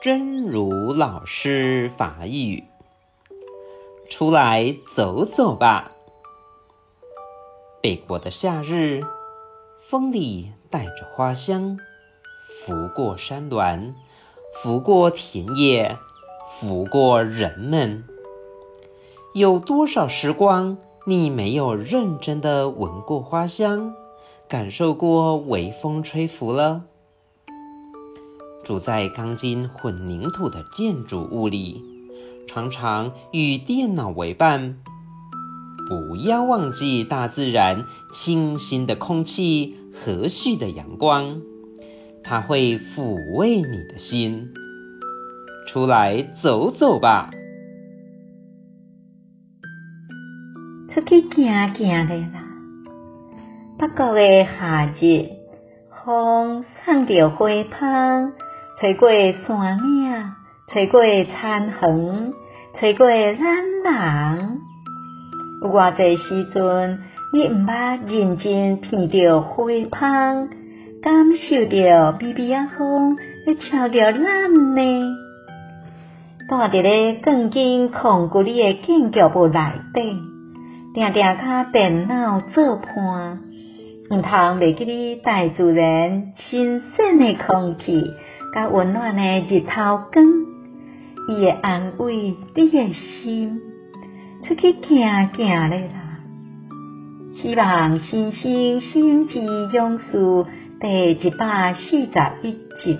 真如老师法语，出来走走吧。北国的夏日，风里带着花香，拂过山峦，拂过田野，拂过人们。有多少时光，你没有认真的闻过花香，感受过微风吹拂了？住在钢筋混凝土的建筑物里，常常与电脑为伴。不要忘记大自然清新的空气，和煦的阳光，它会抚慰你的心。出来走走吧。出去行行的啦！北国的夏日，风送着花香，吹过山岭，吹过田横，吹过咱人。有偌济时阵，你毋捌认真闻着花香，感受着微微啊风咧吹着咱呢？住伫咧钢筋控骨力的建筑物内底。定定甲电脑做伴，毋通袂记你大自然新鲜的空气，甲温暖的日头光，伊会安慰你的心。出去行行咧啦！希望新生心之勇士第一百四十一集。